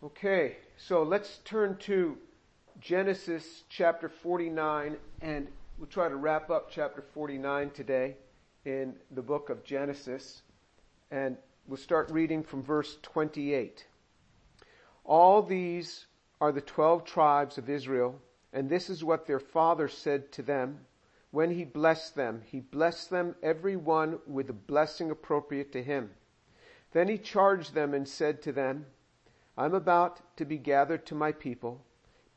Okay, so let's turn to Genesis chapter 49 and we'll try to wrap up chapter 49 today in the book of Genesis and we'll start reading from verse 28. All these are the twelve tribes of Israel and this is what their father said to them when he blessed them. He blessed them every one with a blessing appropriate to him. Then he charged them and said to them, I'm about to be gathered to my people.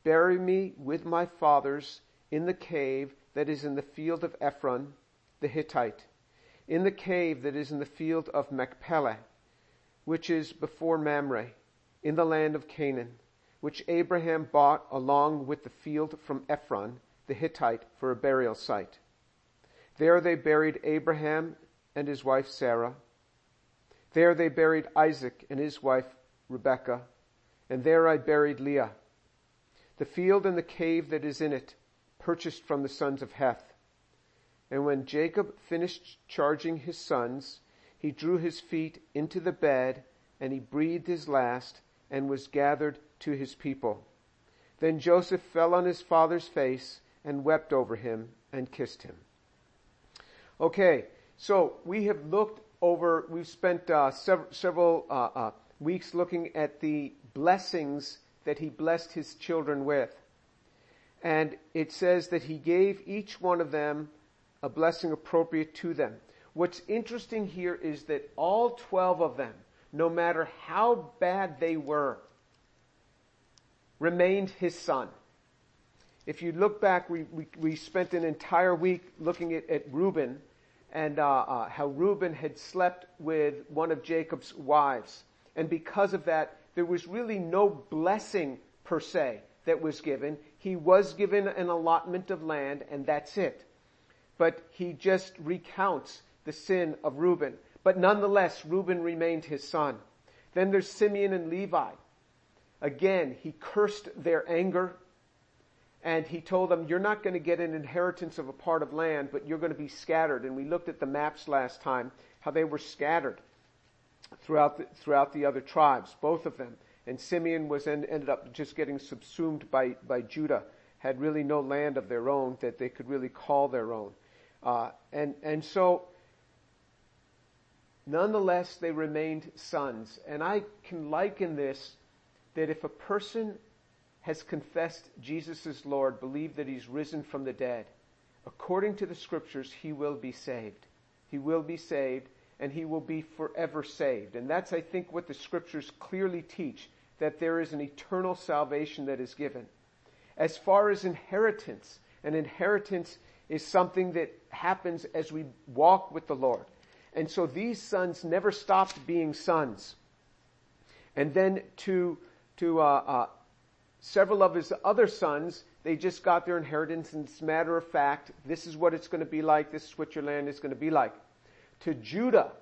Bury me with my fathers in the cave that is in the field of Ephron the Hittite, in the cave that is in the field of Machpelah, which is before Mamre, in the land of Canaan, which Abraham bought along with the field from Ephron the Hittite for a burial site. There they buried Abraham and his wife Sarah. There they buried Isaac and his wife Rebekah and there I buried Leah. The field and the cave that is in it, purchased from the sons of Heth. And when Jacob finished charging his sons, he drew his feet into the bed, and he breathed his last, and was gathered to his people. Then Joseph fell on his father's face, and wept over him, and kissed him. Okay, so we have looked over, we've spent uh, several, several uh, uh, weeks looking at the blessings that he blessed his children with. And it says that he gave each one of them a blessing appropriate to them. What's interesting here is that all 12 of them, no matter how bad they were, remained his son. If you look back, we, we, we spent an entire week looking at, at Reuben and uh, uh, how Reuben had slept with one of Jacob's wives. And because of that, there was really no blessing per se that was given. He was given an allotment of land and that's it. But he just recounts the sin of Reuben. But nonetheless, Reuben remained his son. Then there's Simeon and Levi. Again, he cursed their anger and he told them, you're not going to get an inheritance of a part of land, but you're going to be scattered. And we looked at the maps last time, how they were scattered throughout the, throughout the other tribes, both of them. And Simeon was en- ended up just getting subsumed by, by Judah, had really no land of their own that they could really call their own. Uh, and, and so, nonetheless, they remained sons. And I can liken this that if a person has confessed Jesus as Lord, believed that he's risen from the dead, according to the scriptures, he will be saved. He will be saved and he will be forever saved. And that's, I think, what the scriptures clearly teach, that there is an eternal salvation that is given. As far as inheritance, an inheritance is something that happens as we walk with the Lord. And so these sons never stopped being sons. And then to, to, uh, uh, several of his other sons, they just got their inheritance and it's matter of fact, this is what it's going to be like, this is what your land is going to be like to Judah,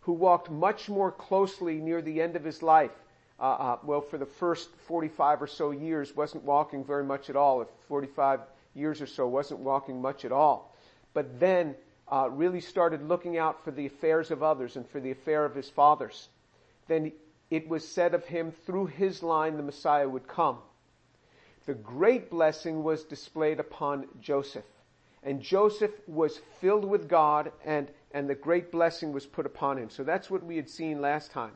who walked much more closely near the end of his life. Uh, uh, well, for the first 45 or so years, wasn't walking very much at all. If 45 years or so, wasn't walking much at all. But then uh, really started looking out for the affairs of others and for the affair of his fathers. Then it was said of him, through his line the Messiah would come. The great blessing was displayed upon Joseph. And Joseph was filled with God and and the great blessing was put upon him. So that's what we had seen last time.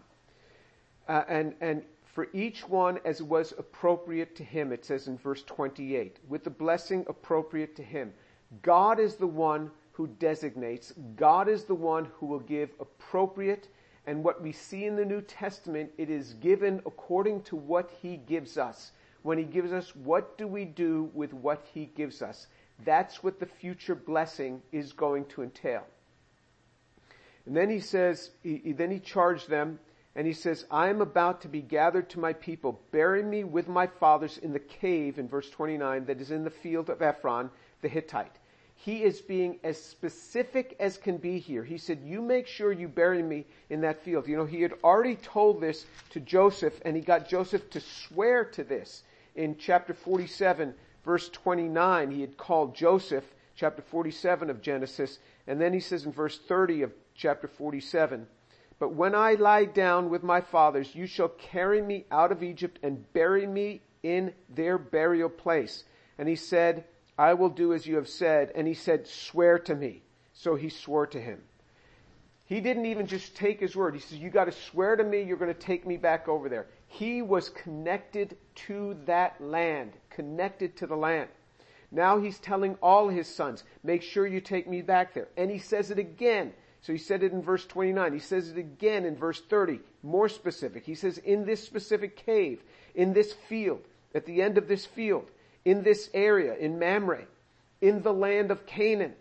Uh, and, and for each one as it was appropriate to him, it says in verse 28, with the blessing appropriate to him. God is the one who designates. God is the one who will give appropriate. And what we see in the New Testament, it is given according to what he gives us. When he gives us, what do we do with what he gives us? That's what the future blessing is going to entail. And then he says, he, then he charged them and he says, I am about to be gathered to my people. Bury me with my fathers in the cave in verse 29 that is in the field of Ephron the Hittite. He is being as specific as can be here. He said, you make sure you bury me in that field. You know, he had already told this to Joseph and he got Joseph to swear to this. In chapter 47 verse 29, he had called Joseph, chapter 47 of Genesis, and then he says in verse 30 of chapter 47, But when I lie down with my fathers, you shall carry me out of Egypt and bury me in their burial place. And he said, I will do as you have said. And he said, swear to me. So he swore to him. He didn't even just take his word. He says, you gotta swear to me you're gonna take me back over there. He was connected to that land, connected to the land. Now he's telling all his sons, make sure you take me back there. And he says it again. So he said it in verse 29. He says it again in verse 30, more specific. He says, in this specific cave, in this field, at the end of this field, in this area, in Mamre, in the land of Canaan.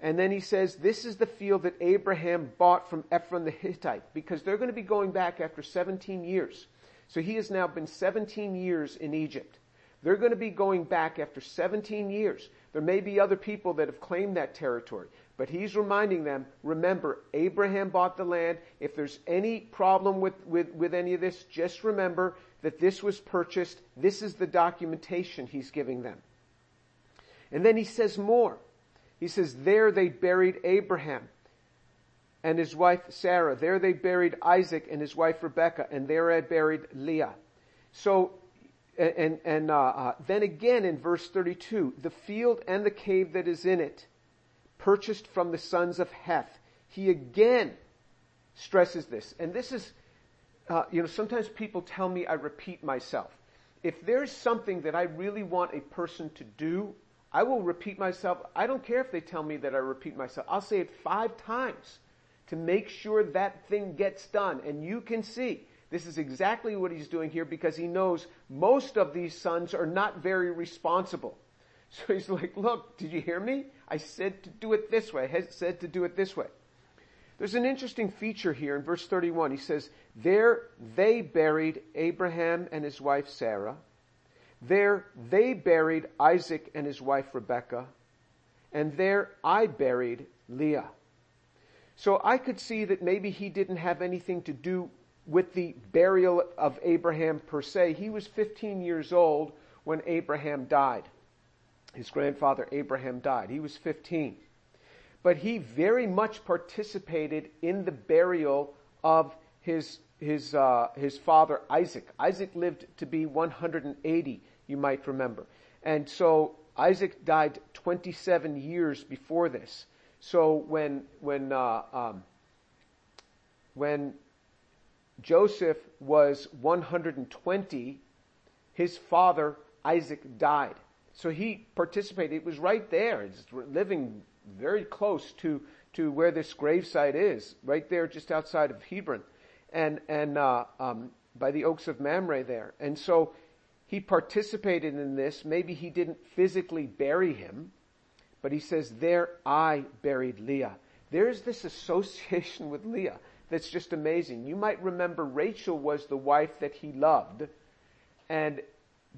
And then he says, this is the field that Abraham bought from Ephron the Hittite, because they're going to be going back after 17 years. So he has now been 17 years in Egypt. They're going to be going back after 17 years. There may be other people that have claimed that territory, but he's reminding them, remember, Abraham bought the land. If there's any problem with, with, with any of this, just remember that this was purchased. This is the documentation he's giving them. And then he says more. He says, there they buried Abraham and his wife Sarah. There they buried Isaac and his wife Rebekah, and there I buried Leah. So, and, and uh, uh, then again in verse 32, the field and the cave that is in it, purchased from the sons of Heth. He again stresses this. And this is, uh, you know, sometimes people tell me I repeat myself. If there's something that I really want a person to do, I will repeat myself. I don't care if they tell me that I repeat myself. I'll say it five times to make sure that thing gets done. And you can see this is exactly what he's doing here because he knows most of these sons are not very responsible. So he's like, look, did you hear me? I said to do it this way. I said to do it this way. There's an interesting feature here in verse 31. He says, there they buried Abraham and his wife Sarah. There they buried Isaac and his wife Rebekah. And there I buried Leah. So I could see that maybe he didn't have anything to do with the burial of Abraham per se. He was 15 years old when Abraham died. His grandfather Abraham died. He was 15. But he very much participated in the burial of his, his, uh, his father Isaac. Isaac lived to be 180, you might remember. And so Isaac died 27 years before this. So when, when, uh, um, when Joseph was 120, his father Isaac died. So he participated. It was right there. It's living very close to, to where this gravesite is, right there just outside of Hebron and, and, uh, um, by the oaks of Mamre there. And so he participated in this. Maybe he didn't physically bury him, but he says, there I buried Leah. There's this association with Leah that's just amazing. You might remember Rachel was the wife that he loved, and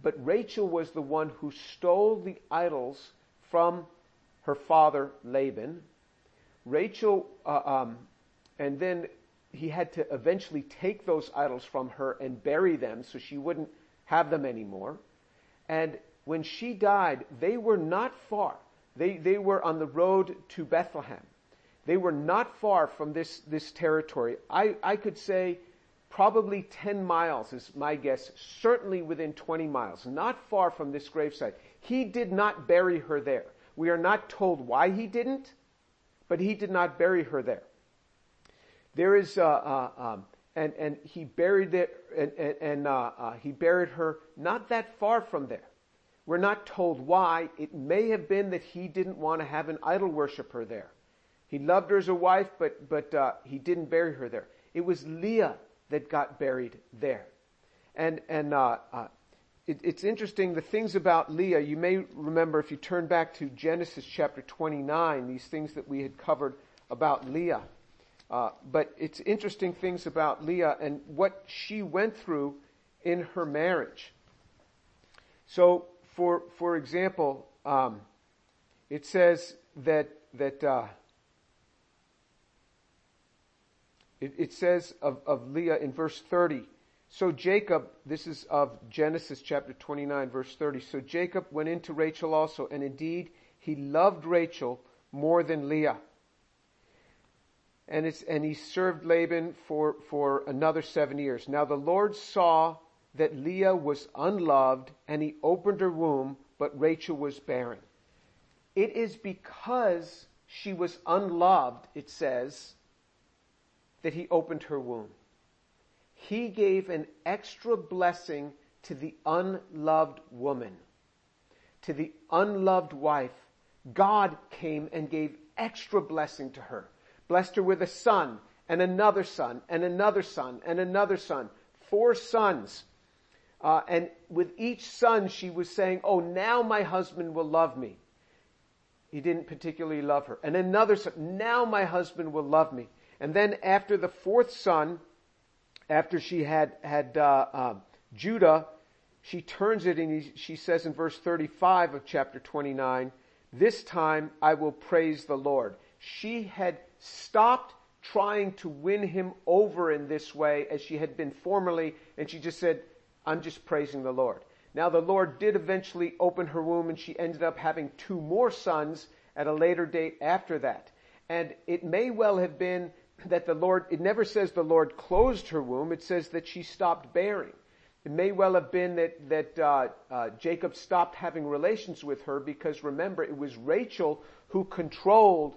but Rachel was the one who stole the idols from her father Laban. Rachel, uh, um, and then he had to eventually take those idols from her and bury them so she wouldn't have them anymore. And when she died, they were not far. They, they were on the road to Bethlehem. They were not far from this, this territory. I, I could say probably 10 miles is my guess, certainly within 20 miles, not far from this gravesite. He did not bury her there. We are not told why he didn't, but he did not bury her there. There is, uh, uh, um, and and he buried it, and, and, and uh, uh, he buried her not that far from there. We're not told why. It may have been that he didn't want to have an idol worshiper there. He loved her as a wife, but, but uh, he didn't bury her there. It was Leah that got buried there. And, and uh, uh, it, it's interesting, the things about Leah, you may remember if you turn back to Genesis chapter 29, these things that we had covered about Leah. Uh, but it's interesting things about Leah and what she went through in her marriage. So, for for example, um, it says that that uh, It, it says of, of Leah in verse 30. So Jacob, this is of Genesis chapter 29 verse 30. So Jacob went into Rachel also, and indeed he loved Rachel more than Leah. and it's, and he served Laban for, for another seven years. Now the Lord saw that Leah was unloved and he opened her womb, but Rachel was barren. It is because she was unloved, it says, that he opened her womb. He gave an extra blessing to the unloved woman, to the unloved wife. God came and gave extra blessing to her. Blessed her with a son and another son and another son and another son. Four sons. Uh, and with each son, she was saying, Oh, now my husband will love me. He didn't particularly love her. And another son, now my husband will love me. And then after the fourth son, after she had, had, uh, uh, Judah, she turns it and he, she says in verse 35 of chapter 29, this time I will praise the Lord. She had stopped trying to win him over in this way as she had been formerly, and she just said, I'm just praising the Lord. Now the Lord did eventually open her womb and she ended up having two more sons at a later date after that. And it may well have been that the Lord, it never says the Lord closed her womb, it says that she stopped bearing. It may well have been that, that uh, uh, Jacob stopped having relations with her because remember, it was Rachel who controlled,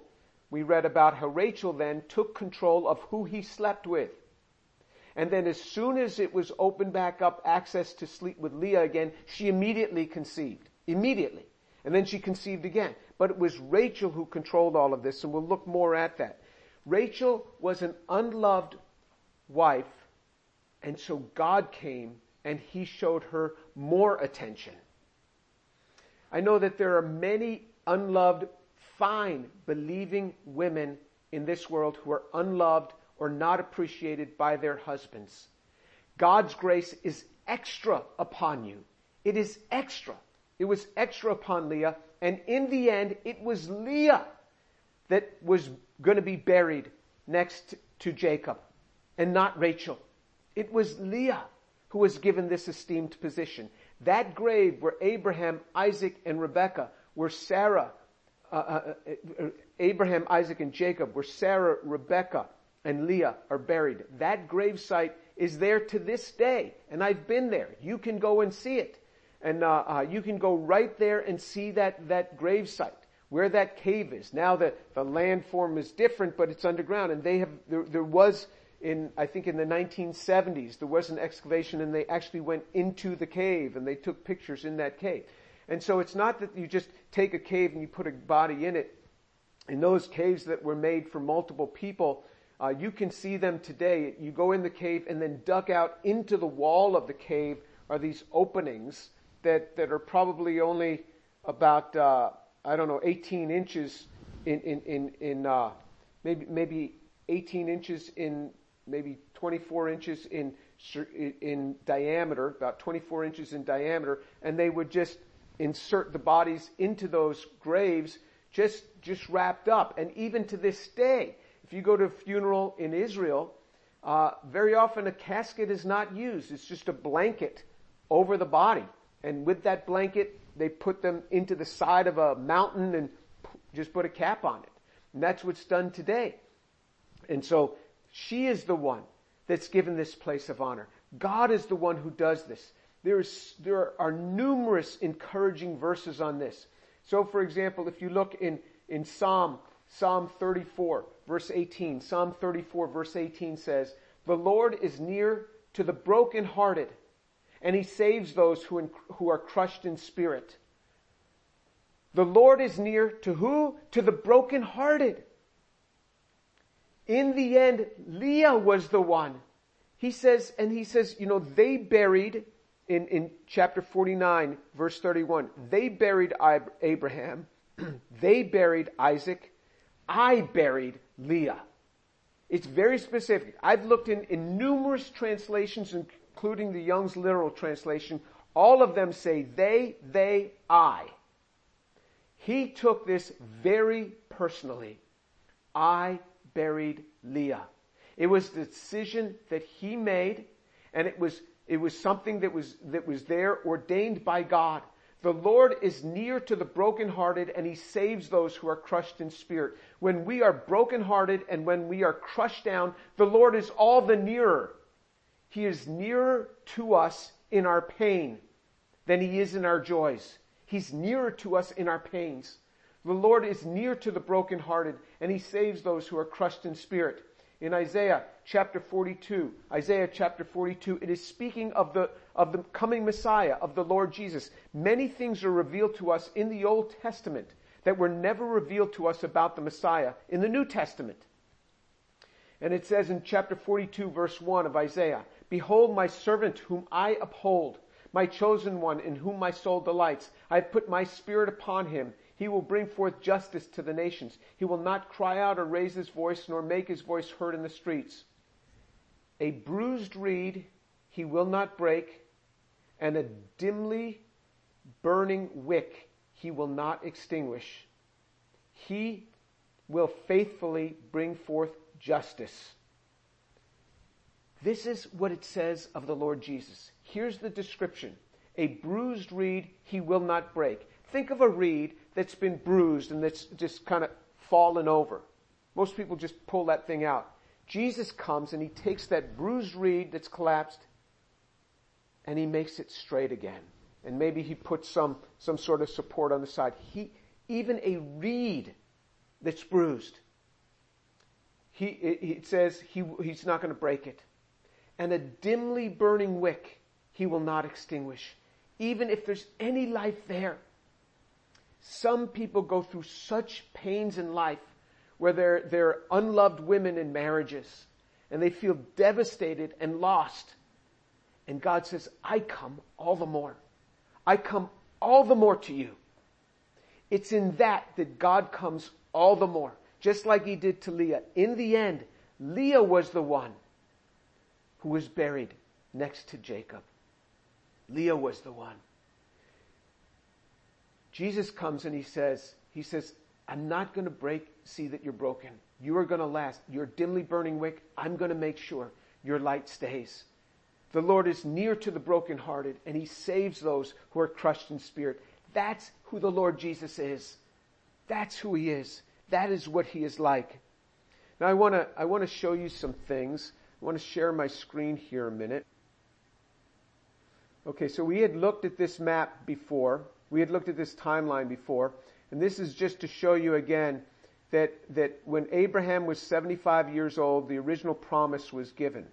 we read about how Rachel then took control of who he slept with. And then as soon as it was opened back up access to sleep with Leah again, she immediately conceived. Immediately. And then she conceived again. But it was Rachel who controlled all of this, and we'll look more at that. Rachel was an unloved wife, and so God came and he showed her more attention. I know that there are many unloved, fine, believing women in this world who are unloved or not appreciated by their husbands. God's grace is extra upon you. It is extra. It was extra upon Leah, and in the end, it was Leah that was going to be buried next to Jacob, and not Rachel. It was Leah who was given this esteemed position. That grave where Abraham, Isaac, and Rebekah, where Sarah, uh, uh, uh, Abraham, Isaac, and Jacob, where Sarah, Rebekah, and Leah are buried. That gravesite is there to this day, and I've been there. You can go and see it, and uh, uh, you can go right there and see that that gravesite where that cave is. Now the the landform is different, but it's underground, and they have there, there was in I think in the 1970s there was an excavation, and they actually went into the cave and they took pictures in that cave. And so it's not that you just take a cave and you put a body in it. In those caves that were made for multiple people, uh, you can see them today. You go in the cave and then dug out into the wall of the cave are these openings that, that are probably only about, uh, I don't know, 18 inches in, in, in, in uh, maybe, maybe 18 inches in, maybe 24 inches in, in diameter, about 24 inches in diameter, and they would just insert the bodies into those graves just, just wrapped up. And even to this day, if you go to a funeral in Israel, uh, very often a casket is not used. It's just a blanket over the body. And with that blanket, they put them into the side of a mountain and just put a cap on it. And that's what's done today. And so she is the one that's given this place of honor. God is the one who does this. There's, there are numerous encouraging verses on this. So for example, if you look in, in Psalm, Psalm 34, verse 18. Psalm 34 verse 18 says, The Lord is near to the brokenhearted and he saves those who, in, who are crushed in spirit. The Lord is near to who? To the brokenhearted. In the end, Leah was the one. He says, and he says, you know, they buried in, in chapter 49, verse 31, they buried Abraham, they buried Isaac, I buried Leah. It's very specific. I've looked in, in numerous translations, including the Young's literal translation. All of them say they, they, I. He took this very personally. I buried Leah. It was the decision that he made, and it was, it was something that was, that was there ordained by God. The Lord is near to the brokenhearted and he saves those who are crushed in spirit. When we are brokenhearted and when we are crushed down, the Lord is all the nearer. He is nearer to us in our pain than he is in our joys. He's nearer to us in our pains. The Lord is near to the brokenhearted and he saves those who are crushed in spirit. In Isaiah chapter 42, Isaiah chapter 42, it is speaking of the, of the coming Messiah, of the Lord Jesus. Many things are revealed to us in the Old Testament that were never revealed to us about the Messiah in the New Testament. And it says in chapter 42 verse 1 of Isaiah, Behold my servant whom I uphold, my chosen one in whom my soul delights. I have put my spirit upon him. He will bring forth justice to the nations. He will not cry out or raise his voice, nor make his voice heard in the streets. A bruised reed he will not break, and a dimly burning wick he will not extinguish. He will faithfully bring forth justice. This is what it says of the Lord Jesus. Here's the description. A bruised reed he will not break. Think of a reed that's been bruised and that's just kind of fallen over. Most people just pull that thing out. Jesus comes and he takes that bruised reed that's collapsed and he makes it straight again. And maybe he puts some, some sort of support on the side. He, even a reed that's bruised, he, it says he, he's not going to break it. And a dimly burning wick he will not extinguish. Even if there's any life there. Some people go through such pains in life where they're, they're unloved women in marriages and they feel devastated and lost. And God says, I come all the more. I come all the more to you. It's in that that God comes all the more, just like he did to Leah. In the end, Leah was the one who was buried next to Jacob. Leah was the one. Jesus comes and he says, he says, I'm not going to break, see that you're broken. You are going to last. Your dimly burning wick, I'm going to make sure your light stays. The Lord is near to the brokenhearted and he saves those who are crushed in spirit. That's who the Lord Jesus is. That's who he is. That is what he is like. Now I want to, I want to show you some things. I want to share my screen here a minute. Okay, so we had looked at this map before. We had looked at this timeline before, and this is just to show you again that, that when Abraham was 75 years old, the original promise was given.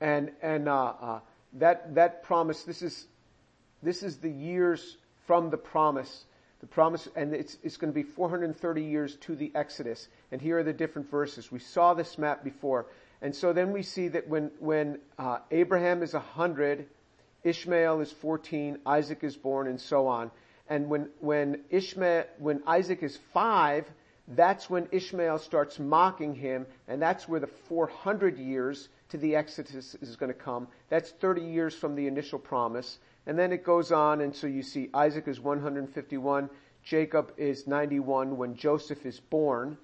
And, and, uh, uh, that, that promise, this is, this is the years from the promise. The promise, and it's, it's going to be 430 years to the Exodus. And here are the different verses. We saw this map before. And so then we see that when, when, uh, Abraham is 100, Ishmael is 14, Isaac is born, and so on. And when, when Ishmael, when Isaac is five, that's when Ishmael starts mocking him, and that's where the 400 years to the Exodus is going to come. That's 30 years from the initial promise. And then it goes on, and so you see Isaac is 151, Jacob is 91 when Joseph is born,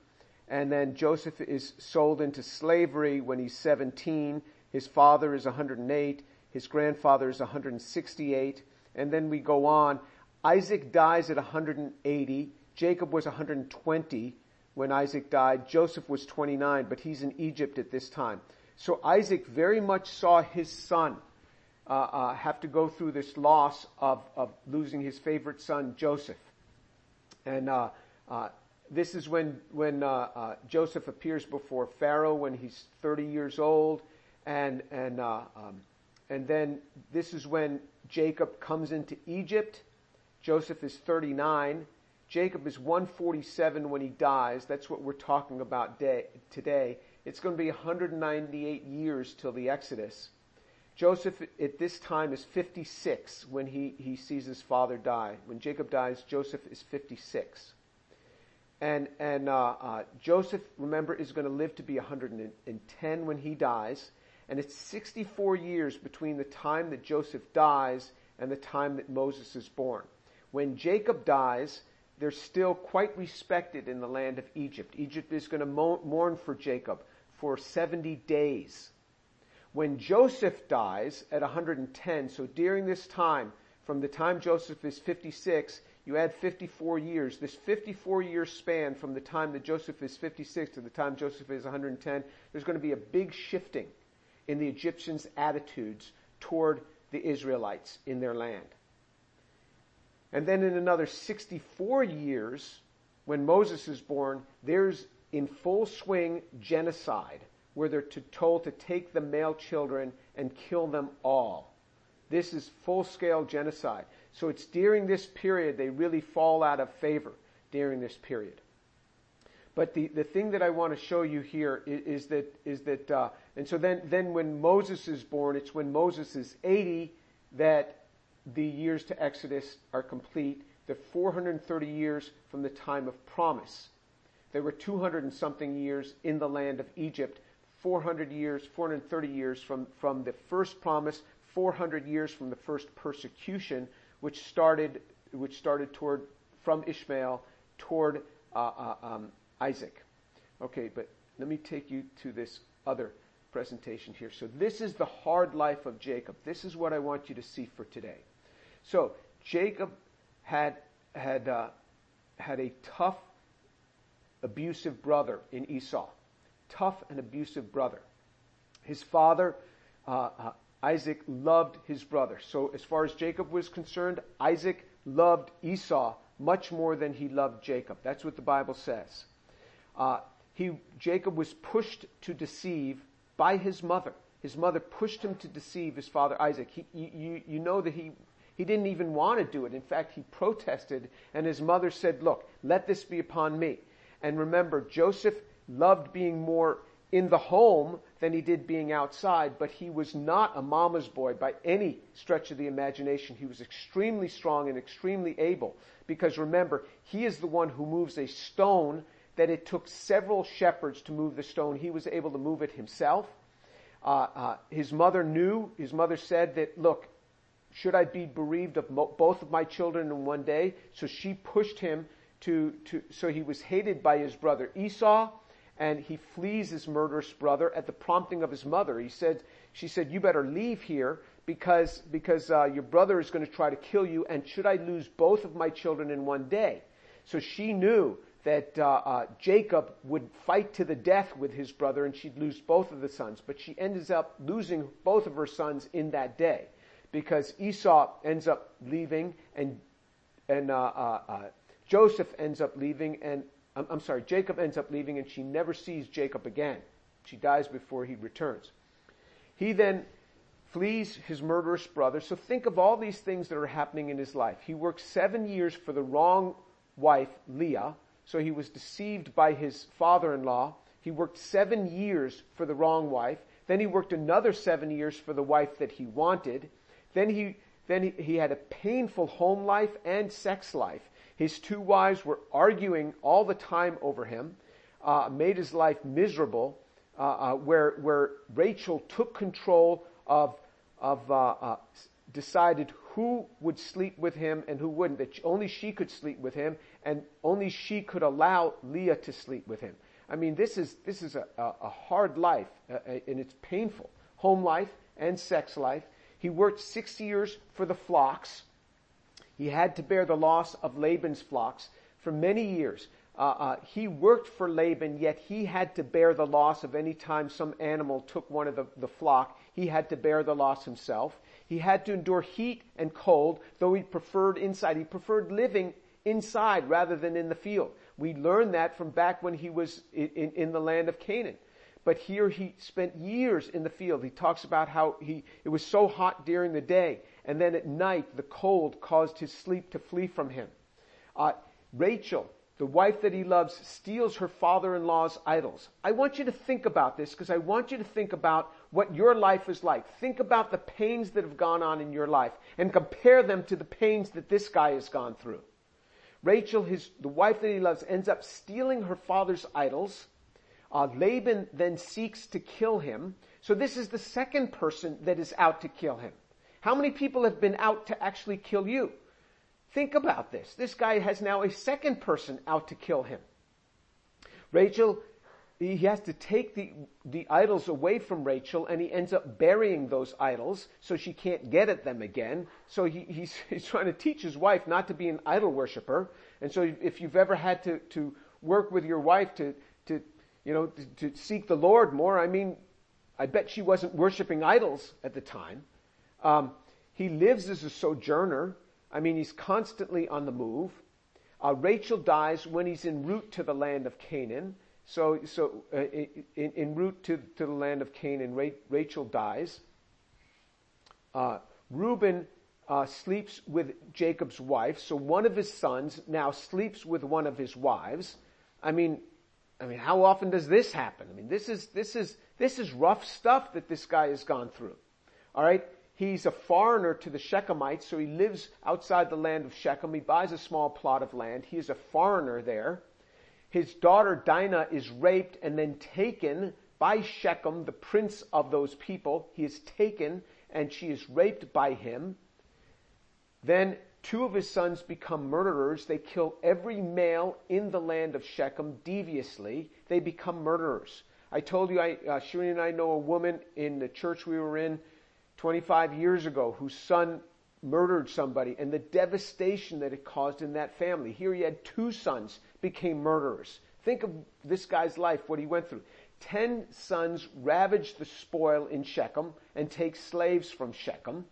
and then Joseph is sold into slavery when he's 17, his father is 108, his grandfather is 168. And then we go on. Isaac dies at 180. Jacob was 120 when Isaac died. Joseph was 29, but he's in Egypt at this time. So Isaac very much saw his son uh, uh, have to go through this loss of, of losing his favorite son, Joseph. And uh, uh this is when when uh, uh, Joseph appears before Pharaoh when he's 30 years old, and and um, and then this is when Jacob comes into Egypt. Joseph is 39. Jacob is 147 when he dies. That's what we're talking about day, today. It's going to be 198 years till the Exodus. Joseph at this time is 56 when he, he sees his father die. When Jacob dies, Joseph is 56. And, and uh, uh, Joseph, remember, is going to live to be 110 when he dies. And it's 64 years between the time that Joseph dies and the time that Moses is born. When Jacob dies, they're still quite respected in the land of Egypt. Egypt is going to mourn for Jacob for 70 days. When Joseph dies at 110, so during this time, from the time Joseph is 56, you add 54 years. This 54 year span from the time that Joseph is 56 to the time Joseph is 110, there's going to be a big shifting in the Egyptians' attitudes toward the Israelites in their land. And then in another 64 years, when Moses is born, there's in full swing genocide where they're to, told to take the male children and kill them all. This is full scale genocide. So it's during this period they really fall out of favor during this period. But the, the thing that I want to show you here is, is that is that uh, and so then then when Moses is born, it's when Moses is 80 that the years to Exodus are complete. The 430 years from the time of promise. There were 200 and something years in the land of Egypt, 400 years, 430 years from, from the first promise, 400 years from the first persecution, which started, which started toward, from Ishmael toward uh, uh, um, Isaac. Okay, but let me take you to this other presentation here. So this is the hard life of Jacob. This is what I want you to see for today. So Jacob had had uh, had a tough, abusive brother in Esau. Tough and abusive brother. His father, uh, uh, Isaac, loved his brother. So as far as Jacob was concerned, Isaac loved Esau much more than he loved Jacob. That's what the Bible says. Uh, he, Jacob was pushed to deceive by his mother. His mother pushed him to deceive his father Isaac. He, you, you know that he, he didn't even want to do it. In fact, he protested, and his mother said, Look, let this be upon me. And remember, Joseph loved being more in the home than he did being outside, but he was not a mama's boy by any stretch of the imagination. He was extremely strong and extremely able. Because remember, he is the one who moves a stone that it took several shepherds to move the stone. He was able to move it himself. Uh, uh, his mother knew, his mother said that, look, should I be bereaved of mo- both of my children in one day? So she pushed him to, to, so he was hated by his brother Esau, and he flees his murderous brother at the prompting of his mother. He said, she said, you better leave here because, because uh, your brother is going to try to kill you, and should I lose both of my children in one day? So she knew that uh, uh, Jacob would fight to the death with his brother and she'd lose both of the sons. But she ends up losing both of her sons in that day because Esau ends up leaving and, and uh, uh, uh Joseph ends up leaving and, I'm, I'm sorry, Jacob ends up leaving and she never sees Jacob again. She dies before he returns. He then flees his murderous brother. So think of all these things that are happening in his life. He works seven years for the wrong wife, Leah, so he was deceived by his father-in-law. He worked seven years for the wrong wife. Then he worked another seven years for the wife that he wanted. Then he, then he, he had a painful home life and sex life. His two wives were arguing all the time over him, uh, made his life miserable, uh, uh, where, where Rachel took control of, of uh, uh, decided who would sleep with him and who wouldn't, that only she could sleep with him, and only she could allow Leah to sleep with him. I mean, this is, this is a, a, hard life, uh, and it's painful. Home life and sex life. He worked six years for the flocks. He had to bear the loss of Laban's flocks for many years. Uh, uh, he worked for Laban, yet he had to bear the loss of any time some animal took one of the, the flock. He had to bear the loss himself. He had to endure heat and cold, though he preferred inside. He preferred living inside rather than in the field. We learned that from back when he was in, in, in, the land of Canaan. But here he spent years in the field. He talks about how he, it was so hot during the day, and then at night the cold caused his sleep to flee from him. Uh, Rachel, the wife that he loves, steals her father-in-law's idols. I want you to think about this because I want you to think about what your life is like. Think about the pains that have gone on in your life and compare them to the pains that this guy has gone through. Rachel, his, the wife that he loves, ends up stealing her father's idols. Uh, Laban then seeks to kill him. So this is the second person that is out to kill him. How many people have been out to actually kill you? Think about this. This guy has now a second person out to kill him. Rachel he has to take the, the idols away from Rachel and he ends up burying those idols so she can't get at them again. So he, he's, he's trying to teach his wife not to be an idol worshiper. And so if you've ever had to, to work with your wife to, to, you know, to, to seek the Lord more, I mean, I bet she wasn't worshiping idols at the time. Um, he lives as a sojourner. I mean, he's constantly on the move. Uh, Rachel dies when he's en route to the land of Canaan. So, so uh, in, en route to, to the land of Canaan, Rachel dies. Uh, Reuben uh, sleeps with Jacob's wife. So one of his sons now sleeps with one of his wives. I mean, I mean, how often does this happen? I mean, this is this is this is rough stuff that this guy has gone through. All right, he's a foreigner to the Shechemites, so he lives outside the land of Shechem. He buys a small plot of land. He is a foreigner there. His daughter Dinah is raped and then taken by Shechem, the prince of those people. He is taken and she is raped by him. Then two of his sons become murderers. They kill every male in the land of Shechem deviously. They become murderers. I told you, I, uh, and I know a woman in the church we were in 25 years ago whose son murdered somebody and the devastation that it caused in that family. Here he had two sons became murderers. Think of this guy's life, what he went through. Ten sons ravage the spoil in Shechem and take slaves from Shechem.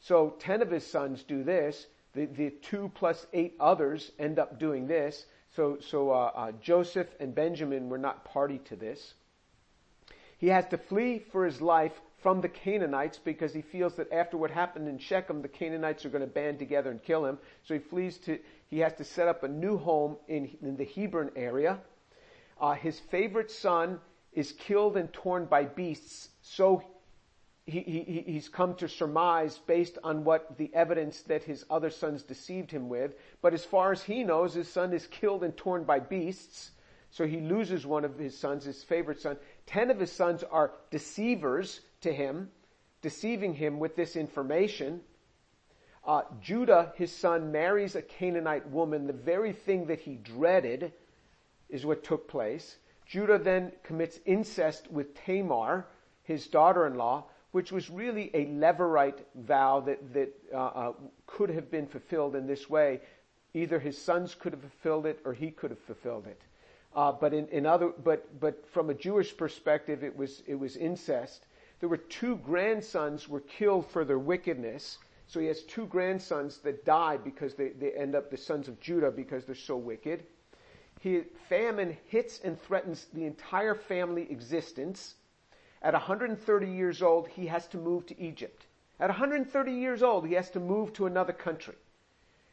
So ten of his sons do this. The, the two plus eight others end up doing this. So, so uh, uh, Joseph and Benjamin were not party to this. He has to flee for his life from the Canaanites because he feels that after what happened in Shechem, the Canaanites are going to band together and kill him. So he flees to, he has to set up a new home in, in the Hebron area. Uh, his favorite son is killed and torn by beasts. So he, he, he's come to surmise based on what the evidence that his other sons deceived him with. But as far as he knows, his son is killed and torn by beasts. So he loses one of his sons, his favorite son. Ten of his sons are deceivers to him, deceiving him with this information. Uh, Judah, his son, marries a Canaanite woman. The very thing that he dreaded is what took place. Judah then commits incest with Tamar, his daughter-in-law, which was really a levirate vow that, that uh, uh, could have been fulfilled in this way. Either his sons could have fulfilled it or he could have fulfilled it. Uh, but in, in other, but, but from a Jewish perspective, it was, it was incest. There were two grandsons were killed for their wickedness. So he has two grandsons that die because they, they end up the sons of Judah because they're so wicked. He, famine hits and threatens the entire family existence. At 130 years old, he has to move to Egypt. At 130 years old, he has to move to another country.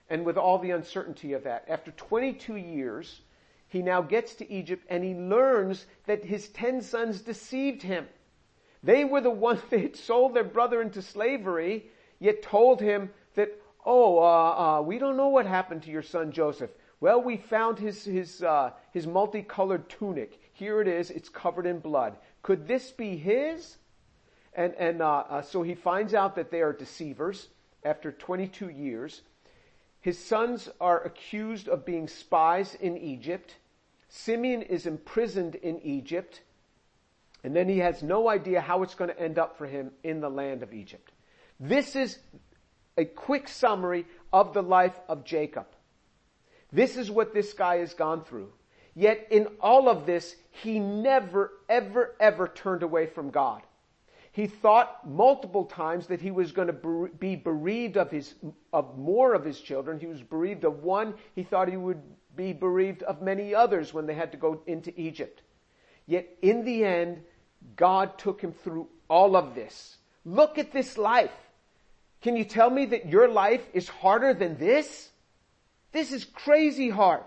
And with all the uncertainty of that, after 22 years, he now gets to Egypt and he learns that his 10 sons deceived him. They were the ones that had sold their brother into slavery, yet told him that, oh, uh, uh, we don't know what happened to your son Joseph. Well, we found his, his, uh, his multicolored tunic. Here it is. It's covered in blood. Could this be his? And, and uh, uh, so he finds out that they are deceivers after 22 years. His sons are accused of being spies in Egypt. Simeon is imprisoned in Egypt. And then he has no idea how it's going to end up for him in the land of Egypt. This is a quick summary of the life of Jacob. This is what this guy has gone through. Yet in all of this, he never, ever, ever turned away from God. He thought multiple times that he was going to be bereaved of his, of more of his children. He was bereaved of one. He thought he would be bereaved of many others when they had to go into Egypt. Yet in the end, God took him through all of this. Look at this life. Can you tell me that your life is harder than this? This is crazy hard.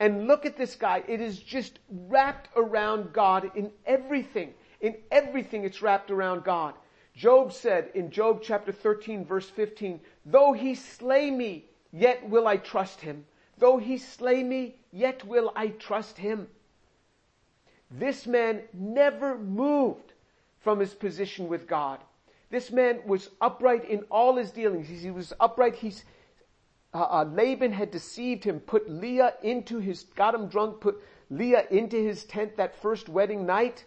And look at this guy. It is just wrapped around God in everything. In everything it's wrapped around God. Job said in Job chapter 13 verse 15, though he slay me, yet will I trust him. Though he slay me, yet will I trust him. This man never moved from his position with God. This man was upright in all his dealings. He was upright. He's, uh, uh, Laban had deceived him, put Leah into his, got him drunk, put Leah into his tent that first wedding night.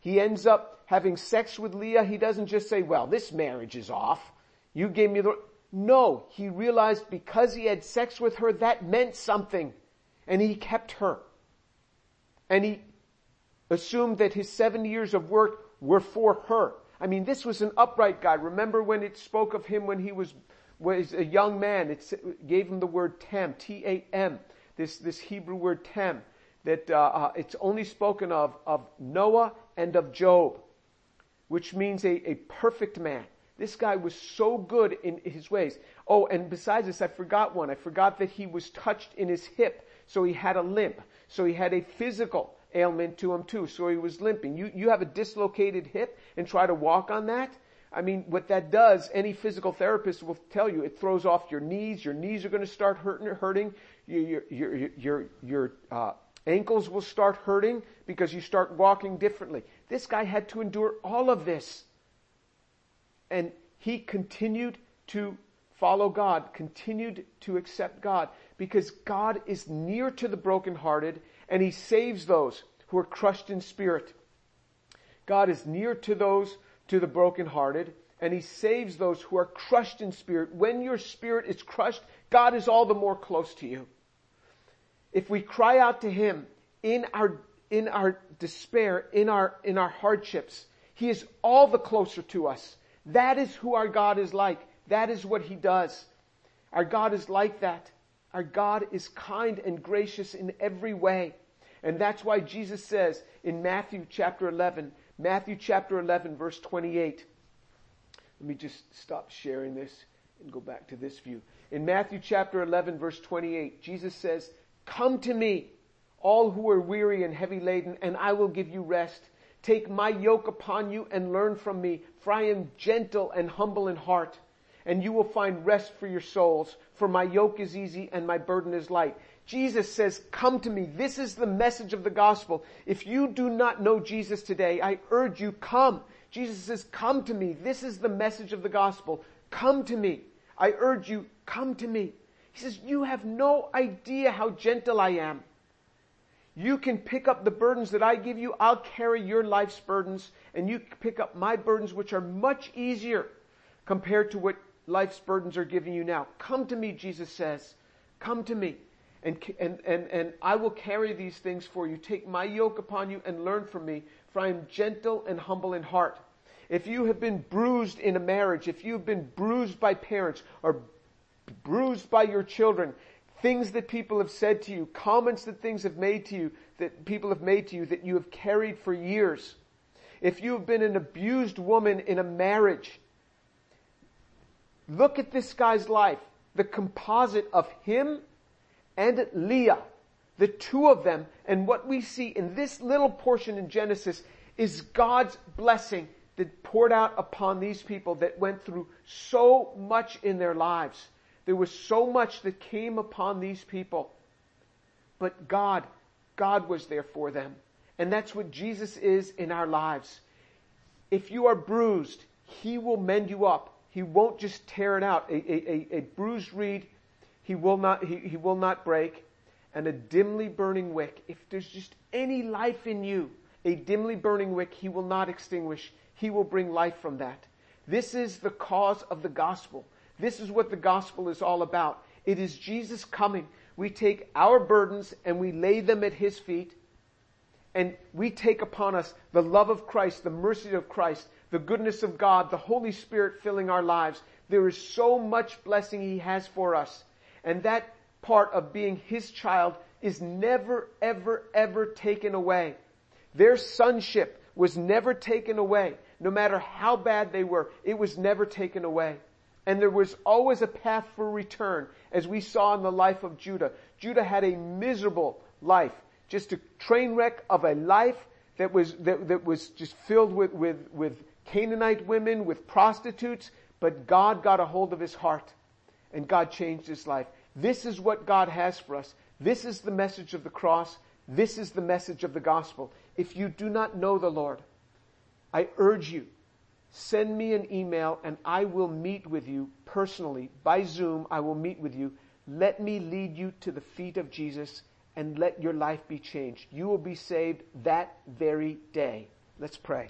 He ends up having sex with Leah. He doesn't just say, well, this marriage is off. You gave me the, no, he realized because he had sex with her, that meant something. And he kept her. And he assumed that his seven years of work were for her. I mean, this was an upright guy. Remember when it spoke of him when he was, was a young man? It gave him the word Tam, T-A-M, this, this Hebrew word Tam, that uh, uh, it's only spoken of, of Noah and of Job, which means a, a perfect man. This guy was so good in his ways. Oh, and besides this, I forgot one. I forgot that he was touched in his hip, so he had a limp. So he had a physical ailment to him too, so he was limping. You, you have a dislocated hip and try to walk on that? I mean, what that does, any physical therapist will tell you, it throws off your knees. Your knees are going to start hurting, hurting. Your, your, your, your, your uh, ankles will start hurting because you start walking differently. This guy had to endure all of this. And he continued to follow God, continued to accept God, because God is near to the brokenhearted and he saves those who are crushed in spirit. God is near to those, to the brokenhearted, and he saves those who are crushed in spirit. When your spirit is crushed, God is all the more close to you. If we cry out to him in our, in our despair, in our, in our hardships, he is all the closer to us. That is who our God is like. That is what He does. Our God is like that. Our God is kind and gracious in every way. And that's why Jesus says in Matthew chapter 11, Matthew chapter 11 verse 28. Let me just stop sharing this and go back to this view. In Matthew chapter 11 verse 28, Jesus says, Come to me, all who are weary and heavy laden, and I will give you rest. Take my yoke upon you and learn from me, for I am gentle and humble in heart, and you will find rest for your souls, for my yoke is easy and my burden is light. Jesus says, come to me. This is the message of the gospel. If you do not know Jesus today, I urge you, come. Jesus says, come to me. This is the message of the gospel. Come to me. I urge you, come to me. He says, you have no idea how gentle I am. You can pick up the burdens that I give you. I'll carry your life's burdens and you pick up my burdens, which are much easier compared to what life's burdens are giving you now. Come to me, Jesus says. Come to me and, and, and, and I will carry these things for you. Take my yoke upon you and learn from me, for I am gentle and humble in heart. If you have been bruised in a marriage, if you've been bruised by parents or bruised by your children, things that people have said to you, comments that things have made to you, that people have made to you that you have carried for years. If you have been an abused woman in a marriage, look at this guy's life. The composite of him and Leah, the two of them, and what we see in this little portion in Genesis is God's blessing that poured out upon these people that went through so much in their lives. There was so much that came upon these people. But God, God was there for them. And that's what Jesus is in our lives. If you are bruised, He will mend you up. He won't just tear it out. A, a, a, bruised reed, He will not, he, he will not break. And a dimly burning wick, if there's just any life in you, a dimly burning wick, He will not extinguish. He will bring life from that. This is the cause of the gospel. This is what the gospel is all about. It is Jesus coming. We take our burdens and we lay them at His feet and we take upon us the love of Christ, the mercy of Christ, the goodness of God, the Holy Spirit filling our lives. There is so much blessing He has for us. And that part of being His child is never, ever, ever taken away. Their sonship was never taken away. No matter how bad they were, it was never taken away. And there was always a path for return, as we saw in the life of Judah. Judah had a miserable life, just a train wreck of a life that was, that, that was just filled with, with, with Canaanite women, with prostitutes, but God got a hold of his heart and God changed his life. This is what God has for us. This is the message of the cross. This is the message of the gospel. If you do not know the Lord, I urge you send me an email and I will meet with you personally. By Zoom, I will meet with you. Let me lead you to the feet of Jesus and let your life be changed. You will be saved that very day. Let's pray.